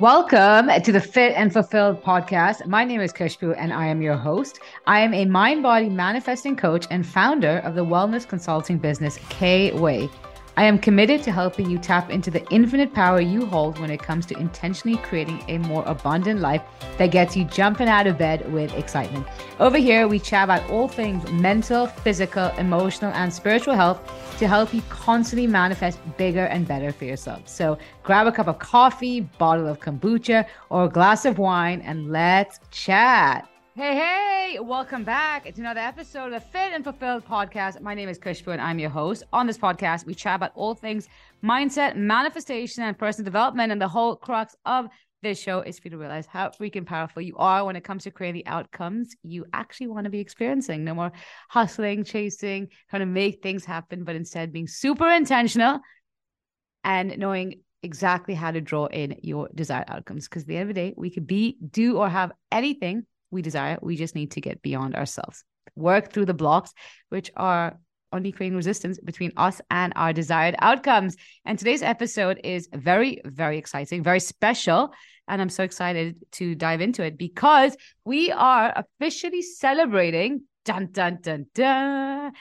Welcome to the Fit and Fulfilled podcast. My name is Khushbu and I am your host. I am a mind body manifesting coach and founder of the wellness consulting business KWeigh. I am committed to helping you tap into the infinite power you hold when it comes to intentionally creating a more abundant life that gets you jumping out of bed with excitement. Over here, we chat about all things mental, physical, emotional, and spiritual health to help you constantly manifest bigger and better for yourself. So grab a cup of coffee, bottle of kombucha, or a glass of wine, and let's chat. Hey, hey, welcome back to another episode of the Fit and Fulfilled podcast. My name is Khushbu and I'm your host. On this podcast, we chat about all things mindset, manifestation, and personal development. And the whole crux of this show is for you to realize how freaking powerful you are when it comes to creating the outcomes you actually want to be experiencing. No more hustling, chasing, trying to make things happen, but instead being super intentional and knowing exactly how to draw in your desired outcomes. Because at the end of the day, we could be, do, or have anything we desire. We just need to get beyond ourselves, work through the blocks, which are only creating resistance between us and our desired outcomes. And today's episode is very, very exciting, very special. And I'm so excited to dive into it because we are officially celebrating dun dun dun dun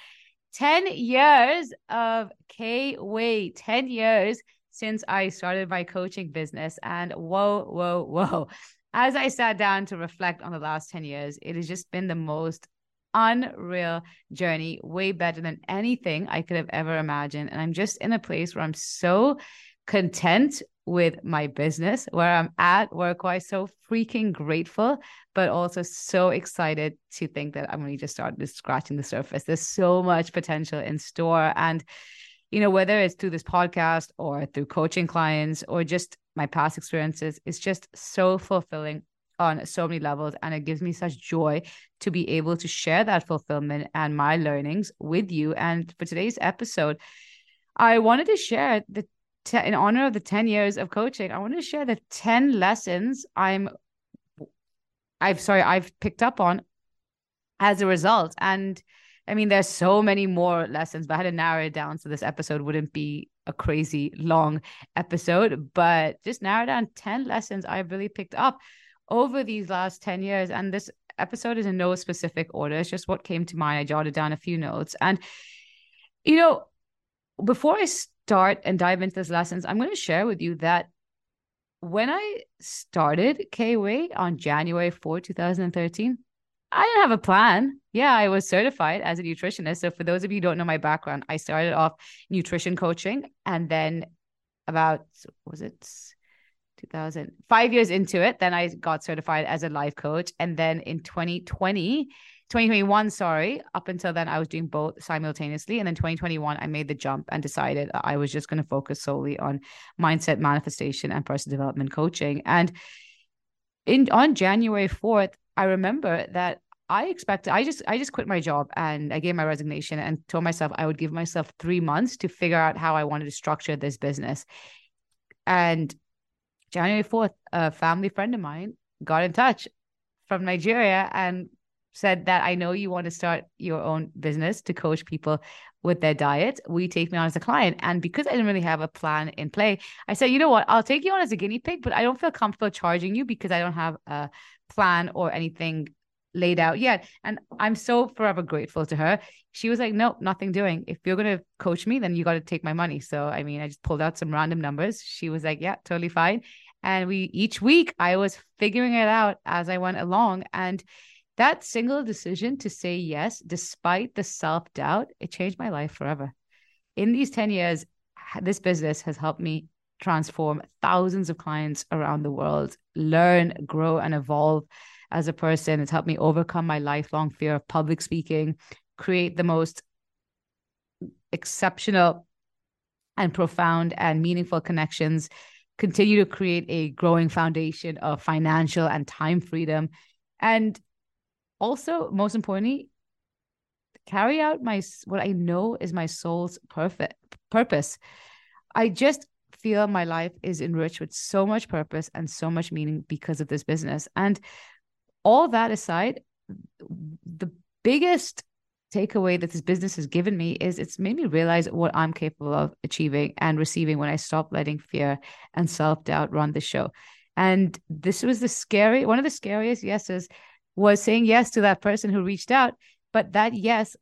10 years of KWeigh, 10 years since I started my coaching business. And whoa, whoa, whoa as I sat down to reflect on the last 10 years, it has just been the most unreal journey, way better than anything I could have ever imagined. And I'm just in a place where I'm so content with my business, where I'm at work wise, so freaking grateful, but also so excited to think that I'm only just starting scratching the surface. There's so much potential in store. And you know, whether it's through this podcast or through coaching clients or just my past experiences, it's just so fulfilling on so many levels. And it gives me such joy to be able to share that fulfillment and my learnings with you. And for today's episode, I wanted to share the in honor of the 10 years of coaching, I want to share the 10 lessons I'm I've sorry, I've picked up on as a result. And I mean, there's so many more lessons, but I had to narrow it down so this episode wouldn't be a crazy long episode. But just narrow down 10 lessons I've really picked up over these last 10 years. And this episode is in no specific order. It's just what came to mind. I jotted down a few notes. And, you know, before I start and dive into these lessons, I'm going to share with you that when I started KWeigh on January 4, 2013, I didn't have a plan. Yeah, I was certified as a nutritionist. So for those of you who don't know my background, I started off nutrition coaching and then about was it 2000 5 years into it, then I got certified as a life coach and then in 2020 2021 sorry up until then i was doing both simultaneously and then 2021 i made the jump and decided i was just going to focus solely on mindset manifestation and personal development coaching and in on january 4th I remember that I expected I just I just quit my job and I gave my resignation and told myself I would give myself 3 months to figure out how I wanted to structure this business. And January 4th, a family friend of mine got in touch from Nigeria and said that I know you want to start your own business to coach people with their diet. We take me on as a client? And because I didn't really have a plan in play, I said, you know what, I'll take you on as a guinea pig, but I don't feel comfortable charging you because I don't have a plan or anything laid out yet. And I'm so forever grateful to her. She was like, nope, nothing doing. If you're going to coach me, then you got to take my money. So, I mean, I just pulled out some random numbers. She was like, yeah, totally fine. And we, each week, I was figuring it out as I went along. And that single decision to say yes, despite the self doubt, it changed my life forever. In these 10 years, this business has helped me transform thousands of clients around the world, learn, grow, and evolve as a person. It's helped me overcome my lifelong fear of public speaking, create the most exceptional and profound and meaningful connections, continue to create a growing foundation of financial and time freedom. And also, most importantly, carry out my what I know is my soul's perfect purpose. I just feel my life is enriched with so much purpose and so much meaning because of this business. And all that aside, the biggest takeaway that this business has given me is it's made me realize what I'm capable of achieving and receiving when I stop letting fear and self doubt run the show. And this was the scary, one of the scariest yeses was saying yes to that person who reached out. But that yes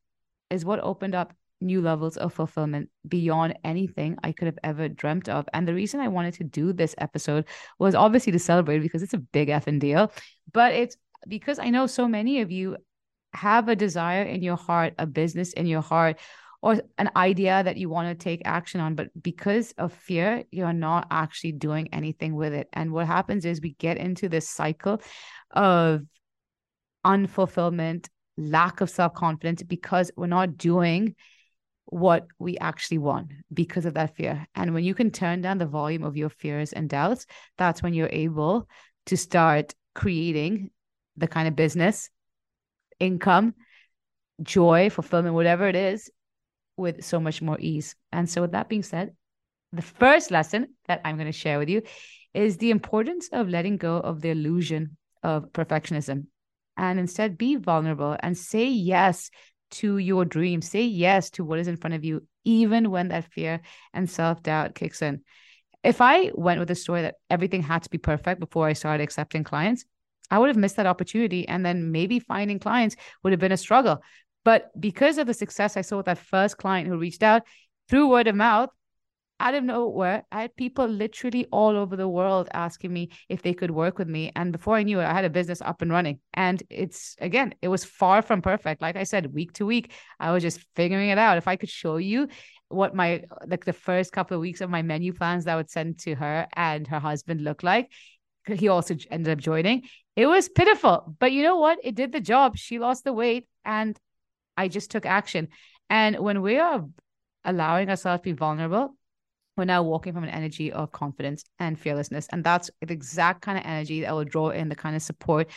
is what opened up new levels of fulfillment beyond anything I could have ever dreamt of. And the reason I wanted to do this episode was obviously to celebrate because it's a big effing deal, but it's because I know so many of you have a desire in your heart, a business in your heart, or an idea that you want to take action on, but because of fear, you're not actually doing anything with it. And what happens is we get into this cycle of unfulfillment, lack of self confidence because we're not doing what we actually want because of that fear. And when you can turn down the volume of your fears and doubts, that's when you're able to start creating the kind of business, income, joy, fulfillment, whatever it is, with so much more ease. And so, with that being said, the first lesson that I'm going to share with you is the importance of letting go of the illusion of perfectionism and instead be vulnerable and say yes to your dream. Say yes to what is in front of you, even when that fear and self doubt kicks in. If I went with the story that everything had to be perfect before I started accepting clients, I would have missed that opportunity. And then maybe finding clients would have been a struggle. But because of the success I saw with that first client who reached out through word of mouth, out of nowhere, I had people literally all over the world asking me if they could work with me. And before I knew it, I had a business up and running. And it's again, it was far from perfect. Like I said, week to week, I was just figuring it out. If I could show you what my like the first couple of weeks of my menu plans that I would send to her and her husband looked like, he also ended up joining. It was pitiful. But you know what? It did the job. She lost the weight and I just took action. And when we are allowing ourselves to be vulnerable, we're now walking from an energy of confidence and fearlessness. And that's the exact kind of energy that will draw in the kind of support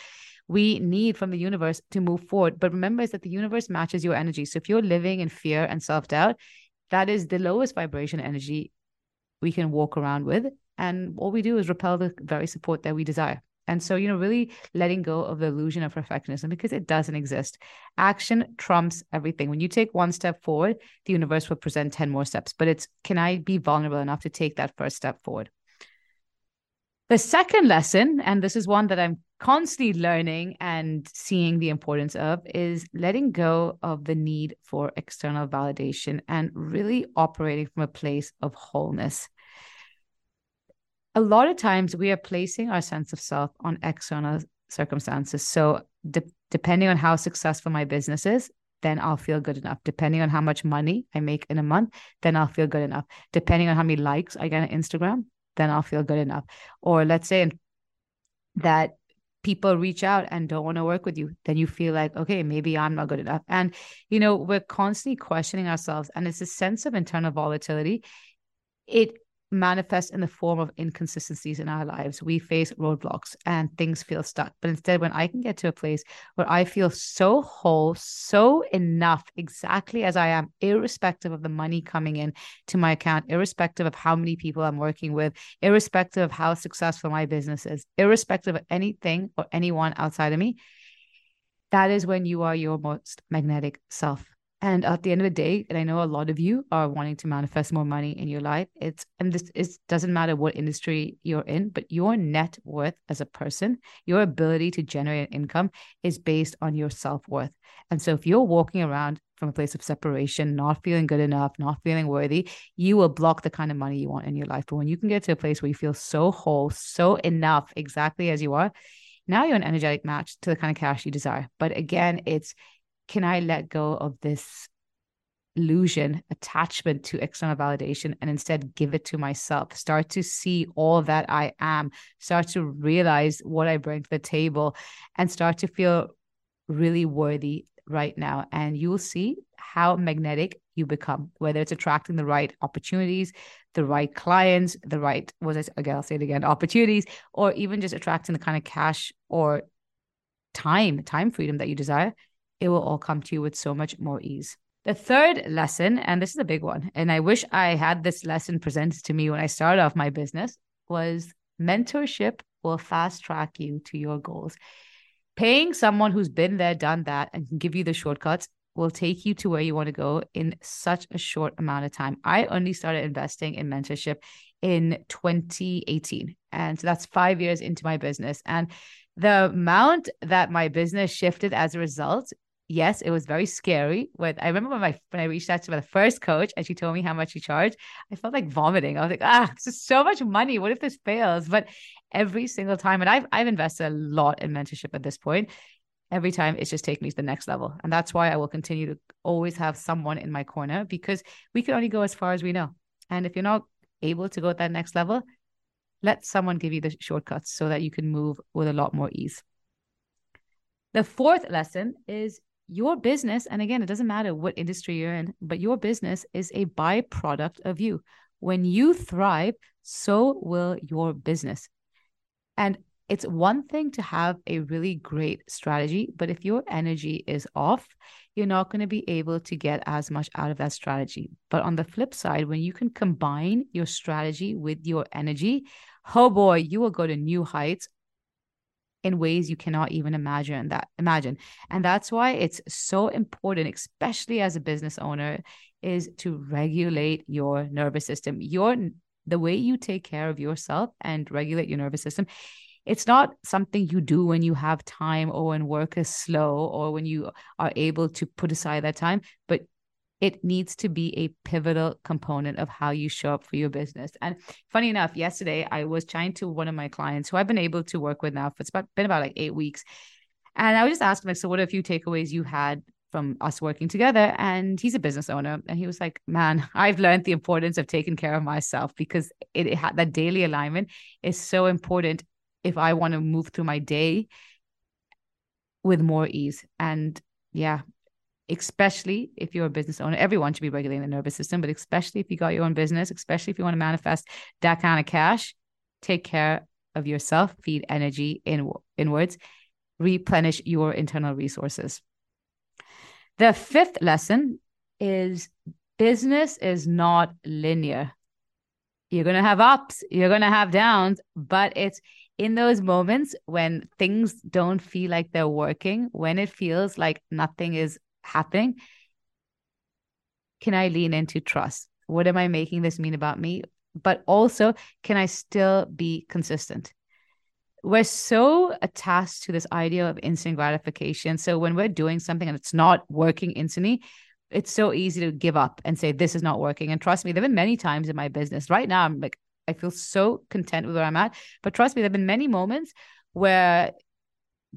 we need from the universe to move forward. But remember, is that the universe matches your energy. So if you're living in fear and self doubt, that is the lowest vibration energy we can walk around with. And all we do is repel the very support that we desire. And so, you know, really letting go of the illusion of perfectionism because it doesn't exist. Action trumps everything. When you take one step forward, the universe will present 10 more steps. But it's can I be vulnerable enough to take that first step forward? The second lesson, and this is one that I'm constantly learning and seeing the importance of, is letting go of the need for external validation and really operating from a place of wholeness a lot of times we are placing our sense of self on external circumstances. So, de- depending on how successful my business is, then I'll feel good enough. Depending on how much money I make in a month, then I'll feel good enough. Depending on how many likes I get on Instagram, then I'll feel good enough. Or let's say that people reach out and don't want to work with you, then you feel like, okay, maybe I'm not good enough. And, you know, we're constantly questioning ourselves, and it's a sense of internal volatility. It manifest in the form of inconsistencies in our lives. We face roadblocks and things feel stuck. But instead, when I can get to a place where I feel so whole, so enough, exactly as I am, irrespective of the money coming in to my account, irrespective of how many people I'm working with, irrespective of how successful my business is, irrespective of anything or anyone outside of me, that is when you are your most magnetic self. And at the end of the day, and I know a lot of you are wanting to manifest more money in your life. It's and this it doesn't matter what industry you're in, but your net worth as a person, your ability to generate income is based on your self-worth. And so if you're walking around from a place of separation, not feeling good enough, not feeling worthy, you will block the kind of money you want in your life. But when you can get to a place where you feel so whole, so enough, exactly as you are, now you're an energetic match to the kind of cash you desire. But again, it's can I let go of this illusion, attachment to external validation, and instead give it to myself? Start to see all that I am, start to realize what I bring to the table, and start to feel really worthy right now. And you'll see how magnetic you become, whether it's attracting the right opportunities, the right clients, the right, was it again, I'll say it again, opportunities, or even just attracting the kind of cash or time, time freedom that you desire it will all come to you with so much more ease. The third lesson, and this is a big one, and I wish I had this lesson presented to me when I started off my business, was mentorship will fast track you to your goals. Paying someone who's been there, done that, and can give you the shortcuts will take you to where you want to go in such a short amount of time. I only started investing in mentorship in 2018. And so that's five years into my business. And the amount that my business shifted as a result yes, it was very scary. When I remember when my when I reached out to my first coach and she told me how much she charged, I felt like vomiting. I was like, ah, this is so much money. What if this fails? But every single time, and I've I've invested a lot in mentorship at this point. Every time it's just taken me to the next level. And that's why I will continue to always have someone in my corner because we can only go as far as we know. And if you're not able to go at that next level, let someone give you the shortcuts so that you can move with a lot more ease. The fourth lesson is your business, and again, it doesn't matter what industry you're in, but your business is a byproduct of you. When you thrive, so will your business. And it's one thing to have a really great strategy, but if your energy is off, you're not going to be able to get as much out of that strategy. But on the flip side, when you can combine your strategy with your energy, oh boy, you will go to new heights in ways you cannot even imagine that imagine. And that's why it's so important especially as a business owner is to regulate your nervous system. Your the way you take care of yourself and regulate your nervous system it's not something you do when you have time or when work is slow or when you are able to put aside that time but it needs to be a pivotal component of how you show up for your business. And funny enough, yesterday I was chatting to one of my clients who I've been able to work with now for it's about, been about like eight weeks. And I was just asking, like, so what are a few takeaways you had from us working together? And he's a business owner. And he was like, man, I've learned the importance of taking care of myself because it, it had that daily alignment is so important if I want to move through my day with more ease. And yeah, especially if you're a business owner. Everyone should be regulating the nervous system, but especially if you got your own business, especially if you want to manifest that kind of cash, take care of yourself, feed energy in inwards, replenish your internal resources. The fifth lesson is business is not linear. You're going to have ups, you're going to have downs, but it's in those moments when things don't feel like they're working, when it feels like nothing is happening, can I lean into trust? What am I making this mean about me? But also, can I still be consistent? We're so attached to this idea of instant gratification. So when we're doing something and it's not working instantly, it's so easy to give up and say, this is not working. And trust me, there have been many times in my business. Right now, I'm like, I feel so content with where I'm at. But trust me, there have been many moments where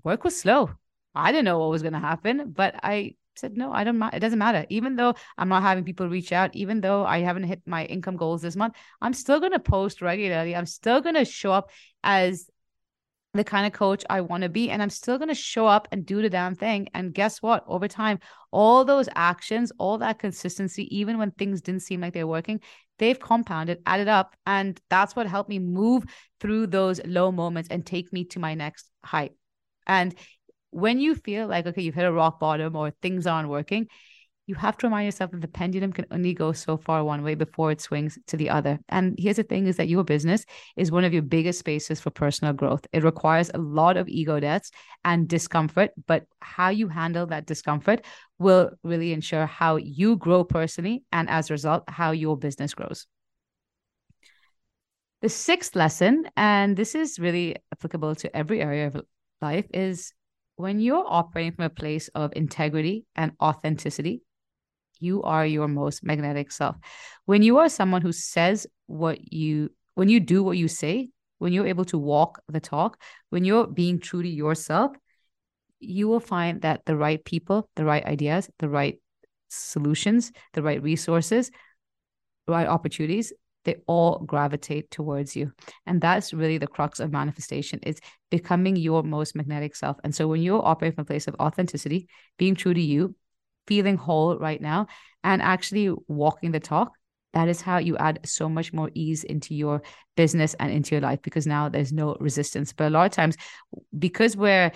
work was slow. I didn't know what was going to happen, but I said no i don't mind. it doesn't matter even though i'm not having people reach out even though i haven't hit my income goals this month i'm still going to post regularly i'm still going to show up as the kind of coach I want to be. And I'm still going to show up and do the damn thing. And guess what? Over time, all those actions, all that consistency, even when things didn't seem like they're working, they've compounded, added up. And that's what helped me move through those low moments and take me to my next height. And when you feel like, okay, you've hit a rock bottom or things aren't working, you have to remind yourself that the pendulum can only go so far one way before it swings to the other. And here's the thing is that your business is one of your biggest spaces for personal growth. It requires a lot of ego deaths and discomfort, but how you handle that discomfort will really ensure how you grow personally and as a result, how your business grows. The sixth lesson, and this is really applicable to every area of life, is when you're operating from a place of integrity and authenticity, you are your most magnetic self. When you are someone who says what you, when you do what you say, when you're able to walk the talk, when you're being true to yourself, you will find that the right people, the right ideas, the right solutions, the right resources, right opportunities they all gravitate towards you. And that's really the crux of manifestation is becoming your most magnetic self. And so when you're operating from a place of authenticity being true to you feeling whole right now and actually walking the talk that is how you add so much more ease into your business and into your life because now there's no resistance. But a lot of times because we're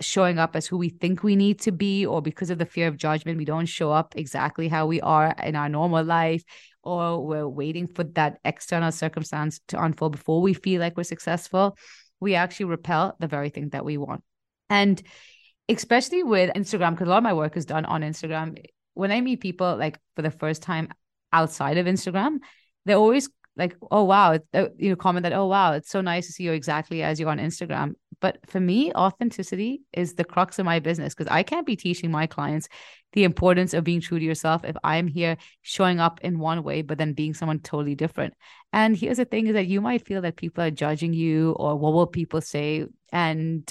showing up as who we think we need to be or because of the fear of judgment we don't show up exactly how we are in our normal life or we're waiting for that external circumstance to unfold before we feel like we're successful, we actually repel the very thing that we want. And especially with Instagram, because a lot of my work is done on Instagram. When I meet people like for the first time outside of Instagram, they're always like, oh wow, uh, you know, comment that, oh wow, it's so nice to see you exactly as you're on Instagram. But for me, authenticity is the crux of my business because I can't be teaching my clients the importance of being true to yourself if I'm here showing up in one way, but then being someone totally different. And here's the thing is that you might feel that people are judging you or what will people say? And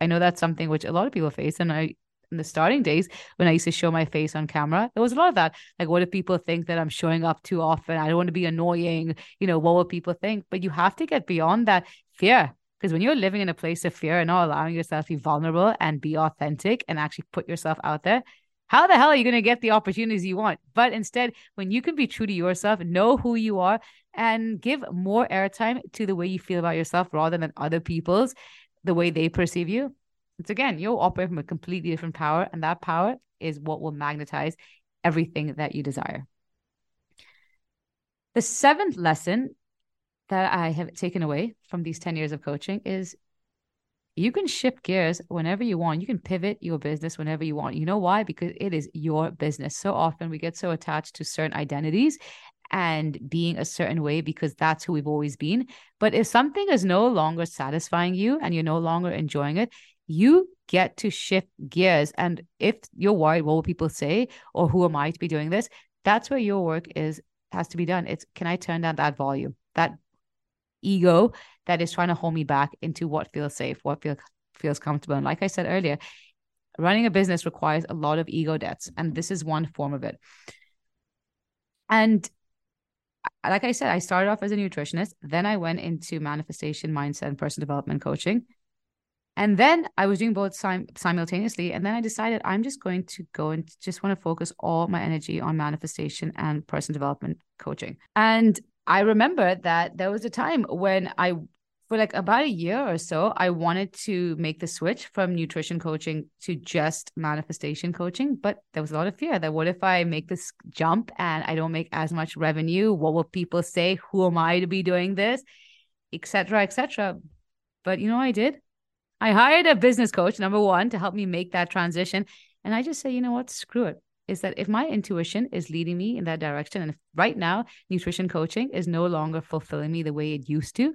I know that's something which a lot of people face. And I in the starting days when I used to show my face on camera, there was a lot of that. Like, what if people think that I'm showing up too often? I don't want to be annoying. You know, what will people think? But you have to get beyond that fear. Because when you're living in a place of fear and not allowing yourself to be vulnerable and be authentic and actually put yourself out there, how the hell are you going to get the opportunities you want? But instead, when you can be true to yourself, know who you are, and give more airtime to the way you feel about yourself rather than other people's, the way they perceive you, it's again, you'll operate from a completely different power, and that power is what will magnetize everything that you desire. The seventh lesson that I have taken away from these 10 years of coaching is you can shift gears whenever you want. You can pivot your business whenever you want. You know why? Because it is your business. So often we get so attached to certain identities and being a certain way because that's who we've always been. But if something is no longer satisfying you and you're no longer enjoying it, you get to shift gears. And if you're worried, what will people say? Or who am I to be doing this? That's where your work is has to be done. It's can I turn down that volume, that ego that is trying to hold me back into what feels safe, what feels feels comfortable. And like I said earlier, running a business requires a lot of ego debts, and this is one form of it. And like I said, I started off as a nutritionist, then I went into manifestation mindset and personal development coaching. And then I was doing both sim- simultaneously. And then I decided I'm just going to go and just want to focus all my energy on manifestation and personal development coaching. And I remember that there was a time when I, for like about a year or so, I wanted to make the switch from nutrition coaching to just manifestation coaching. But there was a lot of fear that what if I make this jump and I don't make as much revenue? What will people say? Who am I to be doing this? Etc. Etc. But you know, I did. I hired a business coach, number one, to help me make that transition. And I just say, you know what, screw it. Is that if my intuition is leading me in that direction, and if right now nutrition coaching is no longer fulfilling me the way it used to,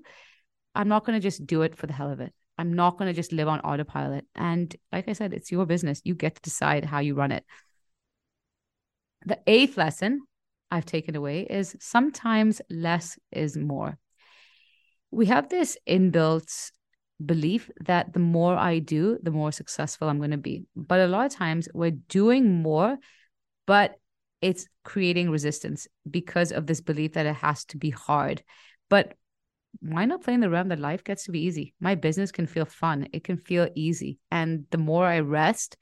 I'm not going to just do it for the hell of it. I'm not going to just live on autopilot. And like I said, it's your business. You get to decide how you run it. The eighth lesson I've taken away is sometimes less is more. We have this inbuilt belief that the more I do, the more successful I'm going to be. But a lot of times we're doing more, but it's creating resistance because of this belief that it has to be hard. But why not play in the realm that life gets to be easy? My business can feel fun, it can feel easy. And the more I rest,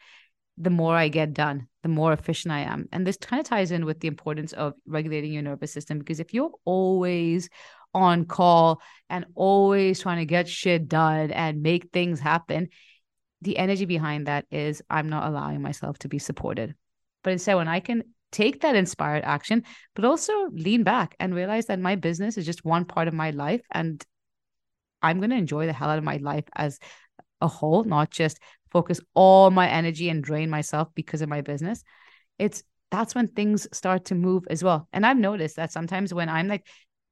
the more I get done, the more efficient I am. And this kind of ties in with the importance of regulating your nervous system because if you're always on call and always trying to get shit done and make things happen, the energy behind that is I'm not allowing myself to be supported. But instead, when I can take that inspired action, but also lean back and realize that my business is just one part of my life and I'm going to enjoy the hell out of my life as a whole, not just focus all my energy and drain myself because of my business. It's that's when things start to move as well. And I've noticed that sometimes when I'm like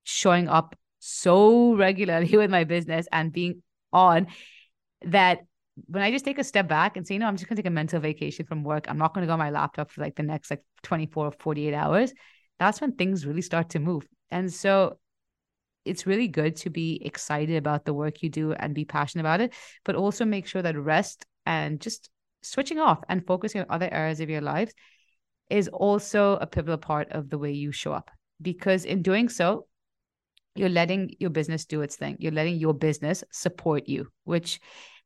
showing up so regularly with my business and being on that when I just take a step back and say, you know, I'm just gonna take a mental vacation from work. I'm not gonna go on my laptop for like the next like 24 or 48 hours. That's when things really start to move. And so it's really good to be excited about the work you do and be passionate about it, but also make sure that rest and just switching off and focusing on other areas of your life is also a pivotal part of the way you show up. Because in doing so, you're letting your business do its thing. You're letting your business support you, which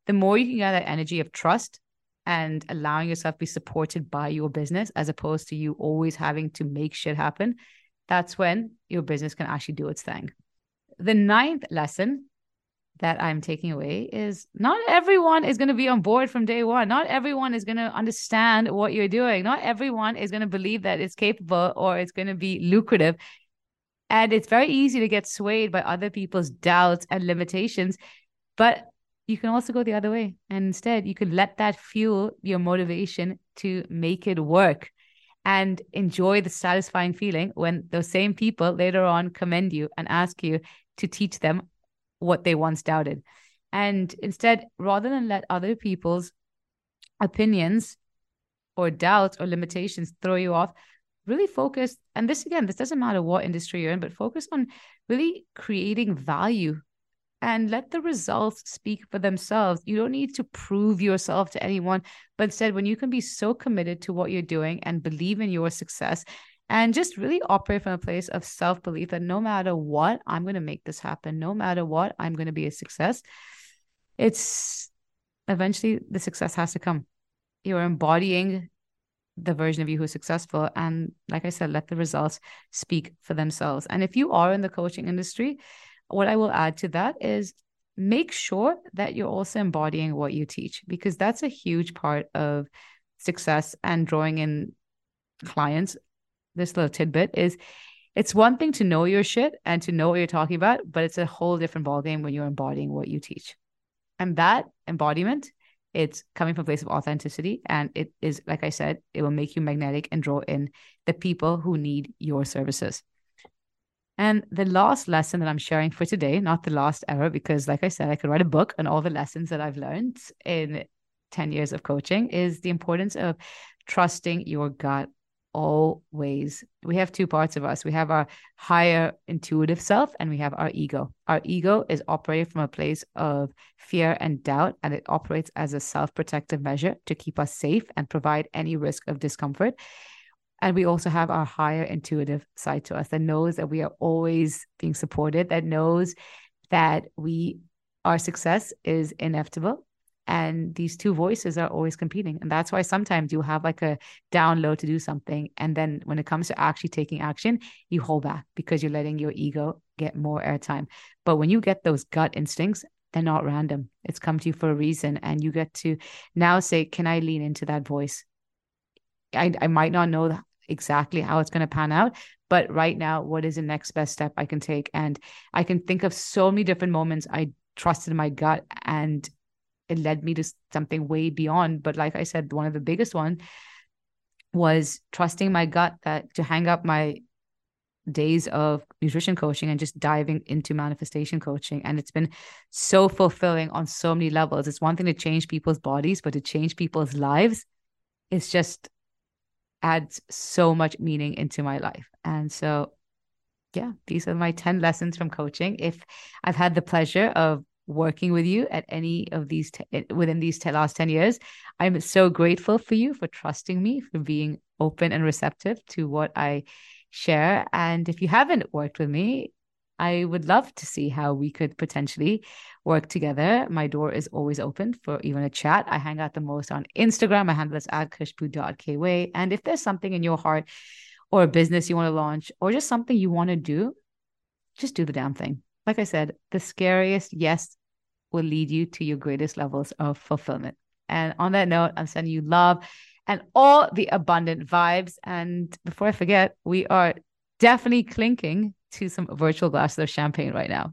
the more you can get that energy of trust and allowing yourself to be supported by your business as opposed to you always having to make shit happen, that's when your business can actually do its thing. The ninth lesson that I'm taking away is not everyone is going to be on board from day one. Not everyone is going to understand what you're doing. Not everyone is going to believe that it's capable or it's going to be lucrative. And it's very easy to get swayed by other people's doubts and limitations. But you can also go the other way. And instead, you could let that fuel your motivation to make it work. and enjoy the satisfying feeling when those same people later on commend you and ask you to teach them what they once doubted. And instead, rather than let other people's opinions or doubts or limitations throw you off, really focus. And this, again, this doesn't matter what industry you're in, but focus on really creating value and let the results speak for themselves. You don't need to prove yourself to anyone, but instead, when you can be so committed to what you're doing and believe in your success and just really operate from a place of self belief that no matter what, I'm going to make this happen. No matter what, I'm going to be a success. It's eventually the success has to come. You're embodying the version of you who's successful. And like I said, let the results speak for themselves. And if you are in the coaching industry, what I will add to that is make sure that you're also embodying what you teach because that's a huge part of success and drawing in clients. This little tidbit is it's one thing to know your shit and to know what you're talking about, but it's a whole different ballgame when you're embodying what you teach. And that embodiment, it's coming from a place of authenticity. And it is, like I said, it will make you magnetic and draw in the people who need your services. And the last lesson that I'm sharing for today, not the last ever, because like I said, I could write a book on all the lessons that I've learned in 10 years of coaching, is the importance of trusting your gut always. We have two parts of us we have our higher intuitive self, and we have our ego. Our ego is operated from a place of fear and doubt, and it operates as a self protective measure to keep us safe and provide any risk of discomfort. And we also have our higher intuitive side to us that knows that we are always being supported, that knows that we our success is inevitable. And these two voices are always competing. And that's why sometimes you have like a download to do something. And then when it comes to actually taking action, you hold back because you're letting your ego get more airtime. But when you get those gut instincts, they're not random. It's come to you for a reason. And you get to now say, Can I lean into that voice? I, I might not know exactly how it's going to pan out but right now what is the next best step i can take and i can think of so many different moments i trusted my gut and it led me to something way beyond but like i said one of the biggest one was trusting my gut that to hang up my days of nutrition coaching and just diving into manifestation coaching and it's been so fulfilling on so many levels it's one thing to change people's bodies but to change people's lives it's just adds so much meaning into my life. And so, yeah, these are my 10 lessons from coaching. If I've had the pleasure of working with you at any of these t- eh, within these t- last 10 years, I'm so grateful for you for trusting me, for being open and receptive to what I share. And if you haven't worked with me, I would love to see how we could potentially work together. My door is always open for even a chat. I hang out the most on Instagram. My handle is at khushbu.kweigh. And if there's something in your heart or a business you want to launch or just something you want to do, just do the damn thing. Like I said, the scariest yes will lead you to your greatest levels of fulfillment. And on that note, I'm sending you love and all the abundant vibes. And before I forget, we are definitely clinking to some virtual glasses of champagne right now.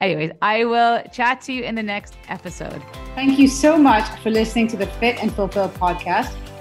Anyways, I will chat to you in the next episode. Thank you so much for listening to the Fit and Fulfill podcast.